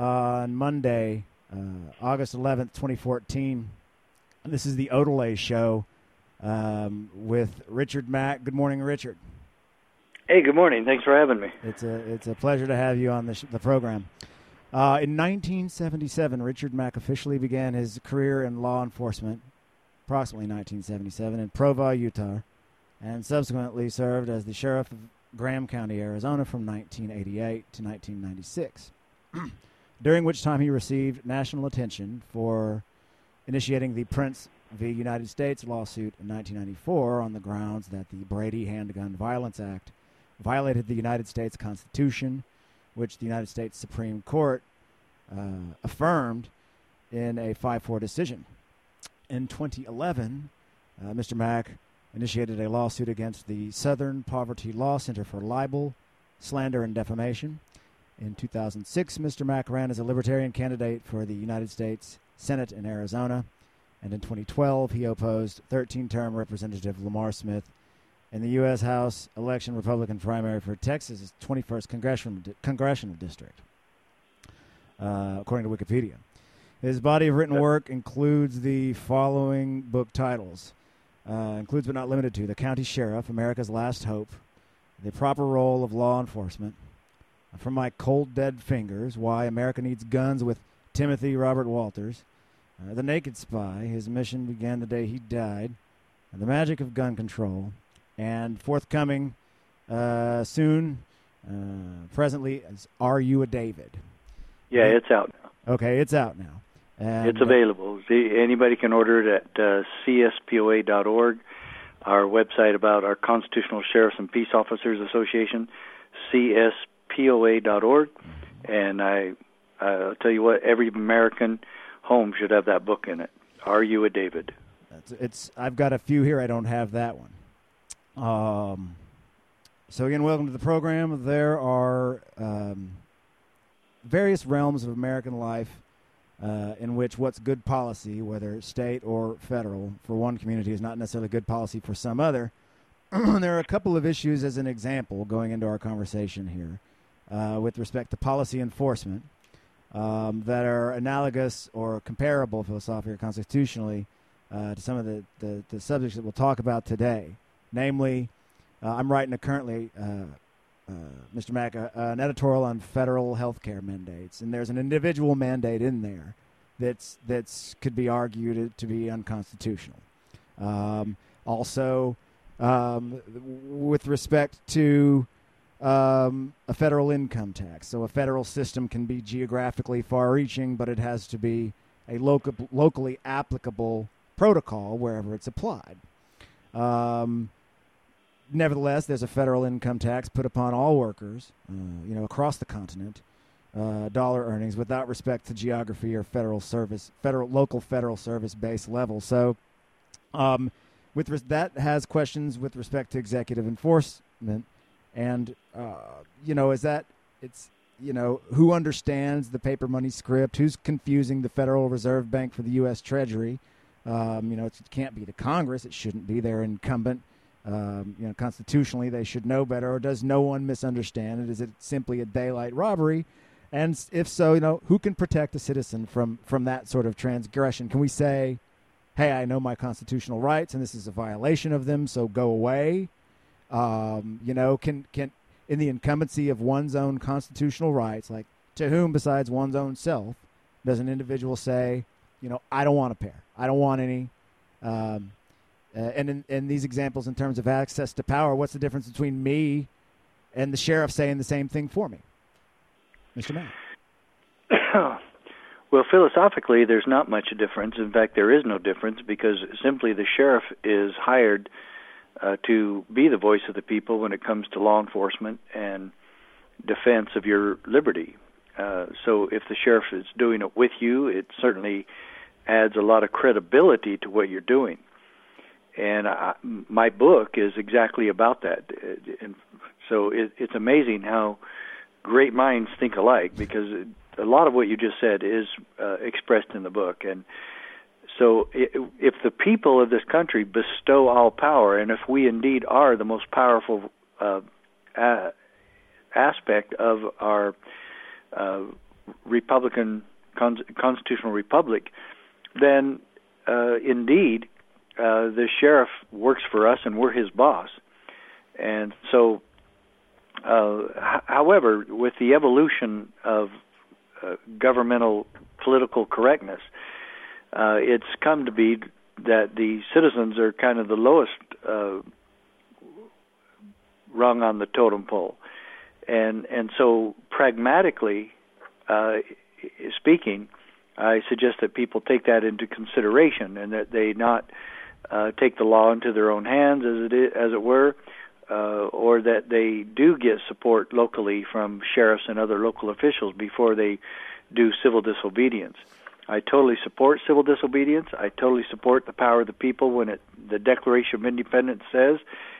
on Monday, uh, August 11th, 2014. This is the Odelay Show um, with Richard Mack. Good morning, Richard. Hey, good morning. Thanks for having me. It's a it's a pleasure to have you on the, sh- the program. Uh, in 1977, Richard Mack officially began his career in law enforcement, approximately 1977, in Provo, Utah, and subsequently served as the sheriff of Graham County, Arizona from 1988 to 1996, during which time he received national attention for initiating the Printz v. United States lawsuit in 1994 on the grounds that the Brady Handgun Violence Act violated the United States Constitution, which the United States Supreme Court uh, affirmed in a 5 4 decision. In 2011, uh, Mr. Mack initiated a lawsuit against the Southern Poverty Law Center for libel, slander, and defamation. In 2006, Mr. Mack ran as a Libertarian candidate for the United States Senate in Arizona. And in 2012, he opposed 13 term Representative Lamar Smith in the U.S. House election Republican primary for Texas's 21st congressional, congressional district, uh, according to Wikipedia. His body of written work includes the following book titles uh, includes but not limited to The County Sheriff, America's Last Hope, The Proper Role of Law Enforcement, From My Cold Dead Fingers, Why America Needs Guns with Timothy Robert Walters, uh, The Naked Spy, His Mission Began the Day He Died, The Magic of Gun Control, and forthcoming uh, soon, uh, presently, as Are You a David? Yeah, it's out now. Okay, it's out now. And, it's available. See, anybody can order it at uh, cspoa.org, our website about our Constitutional Sheriffs and Peace Officers Association, cspoa.org. And I, I'll tell you what, every American home should have that book in it. Are you a David? It's I've got a few here. I don't have that one. Um, so again, welcome to the program. There are um, various realms of American life uh, in which what's good policy, whether state or federal, for one community is not necessarily good policy for some other. there are a couple of issues as an example going into our conversation here uh, with respect to policy enforcement um, that are analogous or comparable philosophically or constitutionally uh, to some of the, the, the, subjects that we'll talk about today. Namely, uh, I'm writing a currently uh, uh, Mr. Mack, uh, an editorial on federal health care mandates, and there's an individual mandate in there that's that's could be argued to be unconstitutional. Um, also, um, with respect to um, a federal income tax, so a federal system can be geographically far-reaching, but it has to be a local, locally applicable protocol wherever it's applied. Um, nevertheless, there's a federal income tax put upon all workers, uh, you know, across the continent, uh, dollar earnings without respect to geography or federal service, federal, local federal service base level. So, um, with res- that has questions with respect to executive enforcement, and uh, you know, is that it's you know who understands the paper money script, who's confusing the Federal Reserve Bank for the U.S. Treasury. Um, you know, it can't be the Congress. It shouldn't be their incumbent um, you know, constitutionally they should know better, or does no one misunderstand it? Is it simply a daylight robbery? And if so, you know, who can protect a citizen from from that sort of transgression? Can we say, "Hey, I know my constitutional rights, and this is a violation of them, so go away"? Um, you know, can can in the incumbency of one's own constitutional rights, like to whom besides one's own self, does an individual say, you know, I don't want a pair, I don't want any. Um, uh, and in, in these examples, in terms of access to power, what's the difference between me and the sheriff saying the same thing for me? Mr. Mayor. well, philosophically, there's not much difference. In fact, there is no difference because simply the sheriff is hired uh, to be the voice of the people when it comes to law enforcement and defense of your liberty. Uh, so if the sheriff is doing it with you, it certainly adds a lot of credibility to what you're doing and I, my book is exactly about that. And so it, it's amazing how great minds think alike because a lot of what you just said is uh, expressed in the book and so if the people of this country bestow all power and if we indeed are the most powerful uh, aspect of our uh, Republican con- constitutional republic, then uh, indeed uh, the sheriff works for us and we're his boss. And so, uh, h- however, with the evolution of uh, governmental political correctness, uh, it's come to be that the citizens are kind of the lowest uh, rung on the totem pole, and and so pragmatically uh, speaking, I suggest that people take that into consideration and that they not uh, take the law into their own hands, as it is, as it were, uh, or that they do get support locally from sheriffs and other local officials before they do civil disobedience. I totally support civil disobedience. I totally support the power of the people when it, the Declaration of Independence says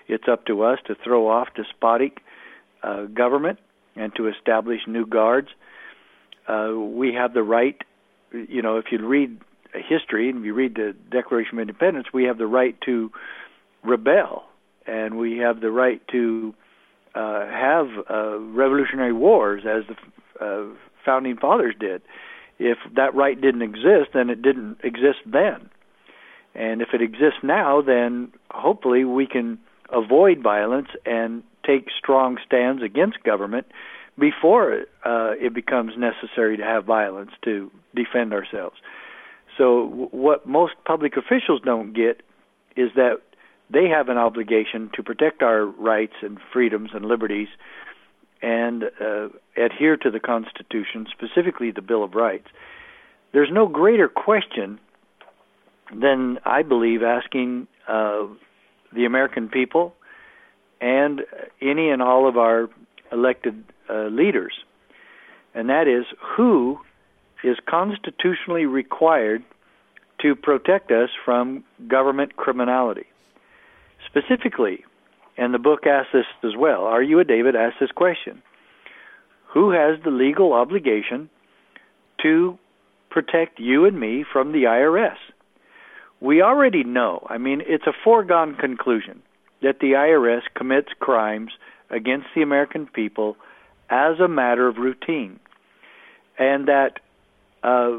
it's up to us to throw off despotic uh, government and to establish new guards. Uh, we have the right, you know, if you read history and you read the Declaration of Independence, we have the right to rebel and we have the right to uh, have uh, revolutionary wars as the uh, founding fathers did. If that right didn't exist, then it didn't exist then. And if it exists now, then hopefully we can avoid violence and take strong stands against government before uh, it becomes necessary to have violence to defend ourselves. So, w- what most public officials don't get is that they have an obligation to protect our rights and freedoms and liberties and uh, adhere to the Constitution, specifically the Bill of Rights. There's no greater question than I believe asking uh, the American people and any and all of our elected uh, leaders, and that is who is constitutionally required to protect us from government criminality. Specifically, and the book asks this as well, Are You a David? Asks this question. Who has the legal obligation to protect you and me from the IRS? We already know, I mean, it's a foregone conclusion that the IRS commits crimes against the American people as a matter of routine, and that uh,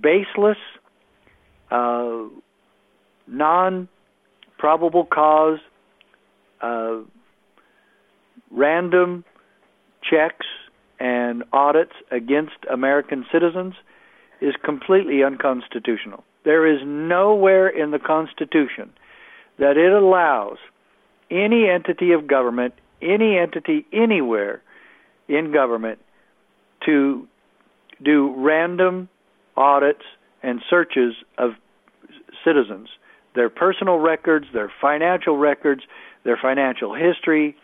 baseless, uh, non probable cause, uh, random checks and audits against American citizens is completely unconstitutional. There is nowhere in the Constitution that it allows any entity of government, any entity anywhere in government to do random audits and searches of citizens, their personal records, their financial records, their financial history.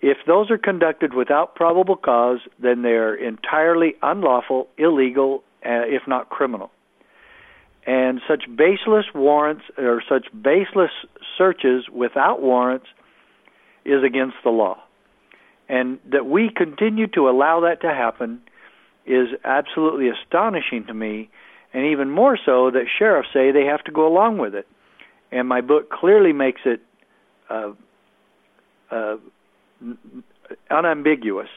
If those are conducted without probable cause, then they are entirely unlawful, illegal, uh, if not criminal. And such baseless warrants or such baseless searches without warrants is against the law. And that we continue to allow that to happen is absolutely astonishing to me, and even more so that sheriffs say they have to go along with it. And my book clearly makes it uh, uh, unambiguous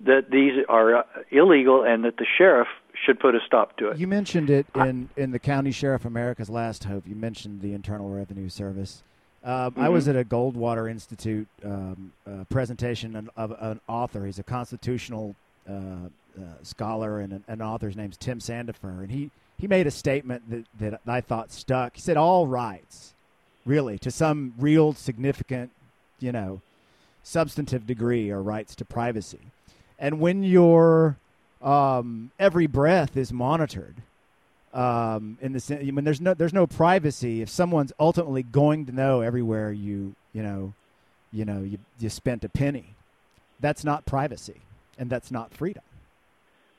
that these are illegal and that the sheriff should put a stop to it. You mentioned it in, in the County Sheriff America's Last Hope. You mentioned the Internal Revenue Service. Um, mm-hmm. I was at a Goldwater Institute um, uh, presentation of, an author. He's a constitutional uh, uh, scholar and an, an author. His name's Tim Sandefur, and he, he made a statement that, that I thought stuck. He said, "All rights, really, to some real significant, you know, substantive degree, are rights to privacy." And when your um, every breath is monitored, um, in the I mean, there's no there's no privacy if someone's ultimately going to know everywhere you you know, you know you you spent a penny. That's not privacy, and that's not freedom.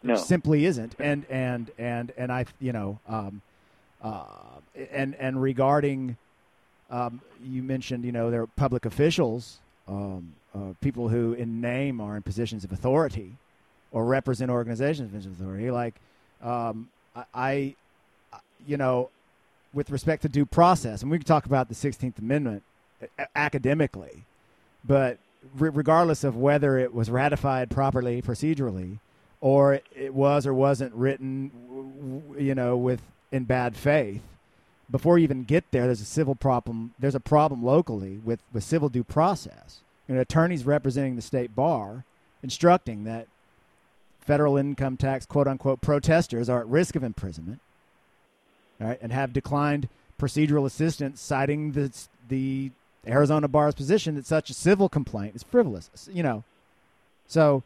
No. It simply isn't. And and and and I you know um, uh, and and regarding um, you mentioned you know there are public officials um, uh, people who, in name, are in positions of authority or represent organizations of authority. Like, um, I, I, you know, with respect to due process, and we can talk about the 16th Amendment academically, but re- regardless of whether it was ratified properly procedurally, or it was or wasn't written, you know, with in bad faith. Before you even get there, there's a civil problem. There's a problem locally with, with civil due process. Know, attorneys representing the state bar instructing that federal income tax quote unquote protesters are at risk of imprisonment, right, and have declined procedural assistance, citing the the Arizona bar's position that such a civil complaint is frivolous. You know, so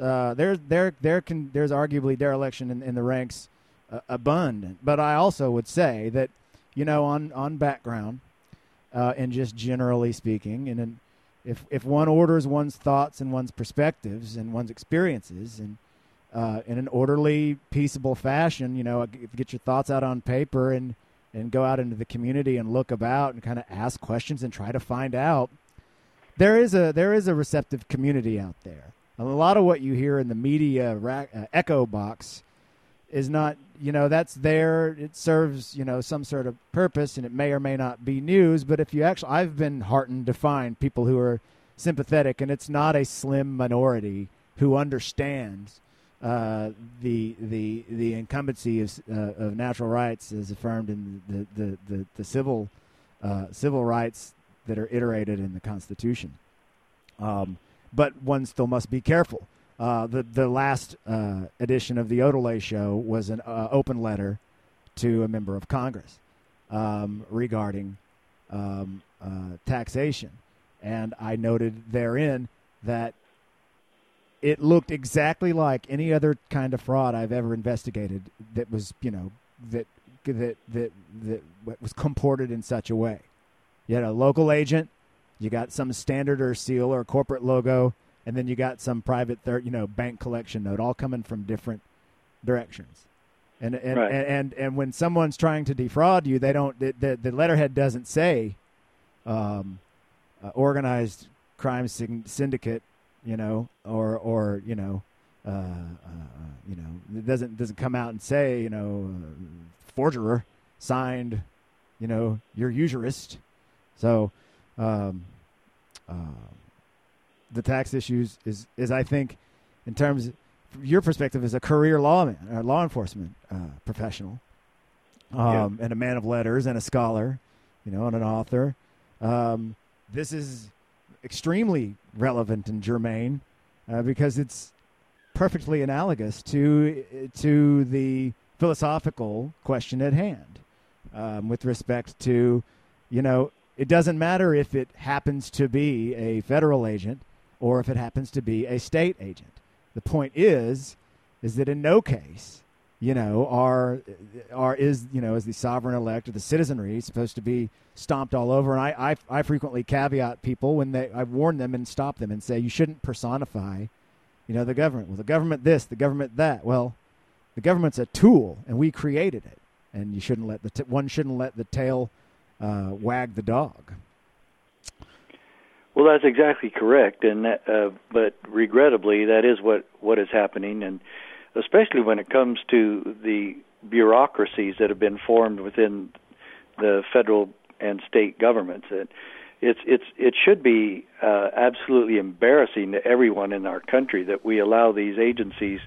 uh, there there there can there's arguably dereliction in, in the ranks uh, abundant. But I also would say that you know on on background uh, and just generally speaking, and in, if if one orders one's thoughts and one's perspectives and one's experiences and uh, in an orderly, peaceable fashion, you know, get your thoughts out on paper and and go out into the community and look about and kind of ask questions and try to find out. There is a there is a receptive community out there. A lot of what you hear in the media ra- uh, echo box is not you know that's there it serves you know some sort of purpose and it may or may not be news but if you actually i've been heartened to find people who are sympathetic and it's not a slim minority who understands uh, the the the incumbency of, uh, of natural rights as affirmed in the the the, the civil uh, civil rights that are iterated in the Constitution. Um, but one still must be careful. Uh, the the last uh, edition of the Odelay Show was an uh, open letter to a member of Congress um, regarding um, taxation, and I noted therein that it looked exactly like any other kind of fraud I've ever investigated that was, you know, that that that that was comported in such a way. You had a local agent, you got some standard or seal or corporate logo, and then you got some private third, you know, bank collection note, all coming from different directions. And and, right. and, and and when someone's trying to defraud you, they don't the the, the letterhead doesn't say um, uh, organized crime syndicate you know, or or you know, uh, uh, uh, you know, it doesn't doesn't come out and say, you know, uh, forgerer signed, you know, your usurist. So, um, uh, the tax issues is is I think, in terms from your perspective as a career lawman, or law enforcement uh, professional, um, yeah. and a man of letters and a scholar, you know, and an author. Um, this is extremely relevant and germane uh, because it's perfectly analogous to to the philosophical question at hand um, with respect to you know it doesn't matter if it happens to be a federal agent or if it happens to be a state agent the point is is that in no case you know, are are is you know is the sovereign elect or the citizenry supposed to be stomped all over? And I I, I frequently caveat people when they I warn them and stop them and say you shouldn't personify, you know, the government. Well, the government this, the government that. Well, the government's a tool, and we created it, and you shouldn't let the t- one shouldn't let the tail uh, wag the dog. Well, that's exactly correct, and that, uh, but regrettably, that is what what is happening, and especially when it comes to the bureaucracies that have been formed within the federal and state governments. It, it's it's it should be uh, absolutely embarrassing to everyone in our country that we allow these agencies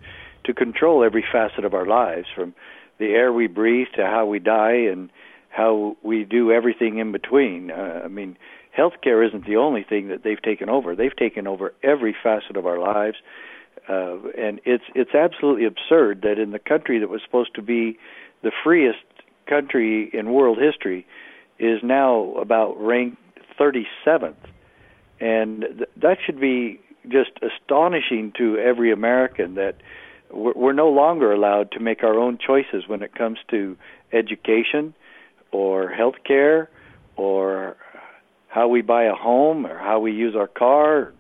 to control every facet of our lives, from the air we breathe to how we die and how we do everything in between. Uh, I mean, healthcare isn't the only thing that they've taken over. They've taken over every facet of our lives uh, and it's it's absolutely absurd that in the country that was supposed to be the freest country in world history is now about ranked 37th, and th- that should be just astonishing to every American that we're, we're no longer allowed to make our own choices when it comes to education or health care or how we buy a home or how we use our car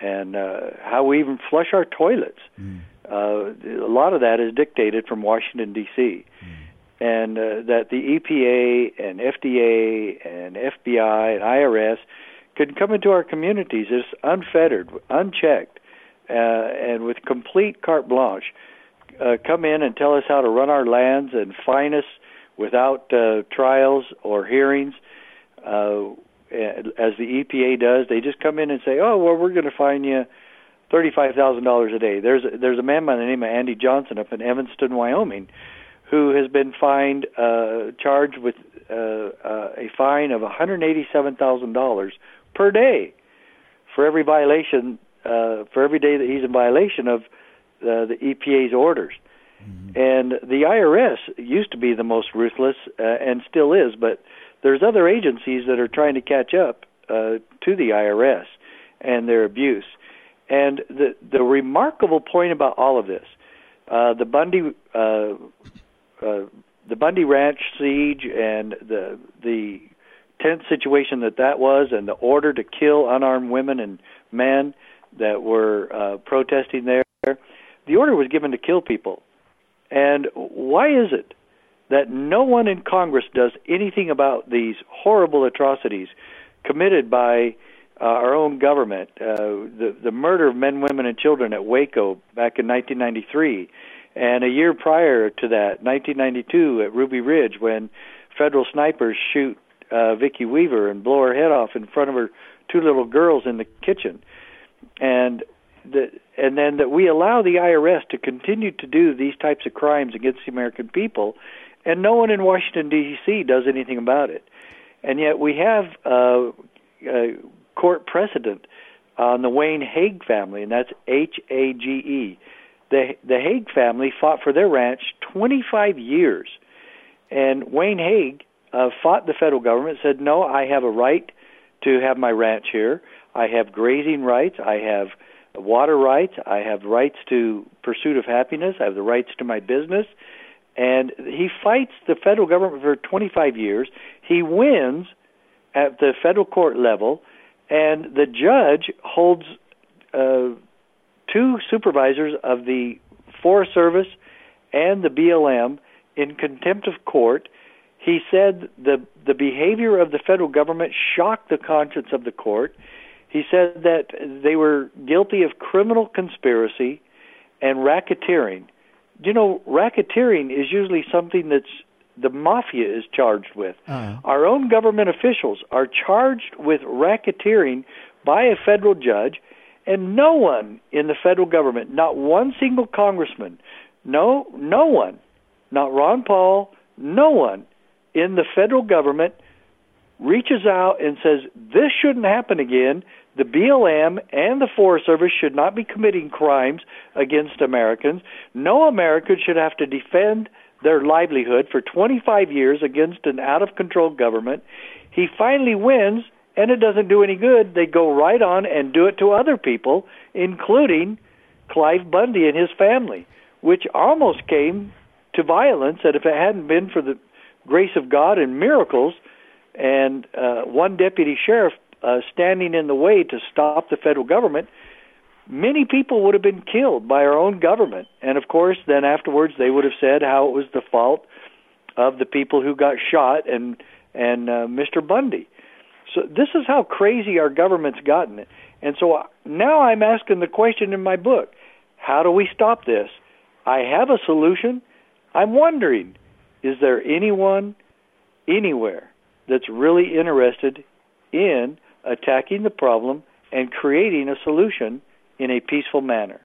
and uh, how we even flush our toilets. Mm. Uh, a lot of that is dictated from Washington D.C. Mm. And uh, that the EPA and FDA and FBI and IRS could come into our communities as unfettered, unchecked, uh, and with complete carte blanche, uh, come in and tell us how to run our lands and fine us without uh, trials or hearings. Uh, as the EPA does. They just come in and say, "Oh, well, we're going to fine you thirty-five thousand dollars a day. There's a, there's a man by the name of Andy Johnson up in Evanston, Wyoming, who has been fined, uh, charged with uh, uh, a fine of one hundred eighty-seven thousand dollars per day for every violation, uh, for every day that he's in violation of uh, the EPA's orders. Mm-hmm. And the IRS used to be the most ruthless, uh, and still is, but there's other agencies that are trying to catch up uh, to the IRS and their abuse. And the the remarkable point about all of this, uh, the Bundy uh, uh, the Bundy Ranch siege and the the tense situation that that was, and the order to kill unarmed women and men that were uh, protesting there. The order was given to kill people. And why is it that no one in Congress does anything about these horrible atrocities committed by uh, our own government? Uh, the the murder of men, women, and children at Waco back in 1993, and a year prior to that, 1992 at Ruby Ridge, when federal snipers shoot uh, Vicki Weaver and blow her head off in front of her two little girls in the kitchen, and and then that we allow the IRS to continue to do these types of crimes against the American people, and no one in Washington D.C. does anything about it, and yet we have uh, a court precedent on the Wayne Hage family, and that's H A G E. The the Hage family fought for their ranch 25 years, and Wayne Hage uh, fought the federal government, said, "No, I have a right to have my ranch here. I have grazing rights. I have water rights. I have rights to pursuit of happiness. I have the rights to my business." And he fights the federal government for 25 years. He wins at the federal court level, and the judge holds uh, two supervisors of the Forest Service and the BLM in contempt of court he said the the behavior of the federal government shocked the conscience of the court. He said that they were guilty of criminal conspiracy and racketeering. You know, racketeering is usually something that's the mafia is charged with. Uh-huh. Our own government officials are charged with racketeering by a federal judge, and no one in the federal government, not one single congressman, no, no one, not Ron Paul, no one in the federal government reaches out and says this shouldn't happen again. The BLM and the Forest Service should not be committing crimes against Americans. No American should have to defend their livelihood for 25 years against an out of control government. He finally wins, and it doesn't do any good. They go right on and do it to other people, including Cliven Bundy and his family, which almost came to violence. That if it hadn't been for the grace of God and miracles, and uh, one deputy sheriff uh, standing in the way to stop the federal government, many people would have been killed by our own government. And of course, then afterwards they would have said how it was the fault of the people who got shot and and uh, Mr. Bundy. So this is how crazy our government's gotten. And so uh, now I'm asking the question in my book: How do we stop this? I have a solution. I'm wondering is there anyone anywhere that's really interested in attacking the problem and creating a solution in a peaceful manner?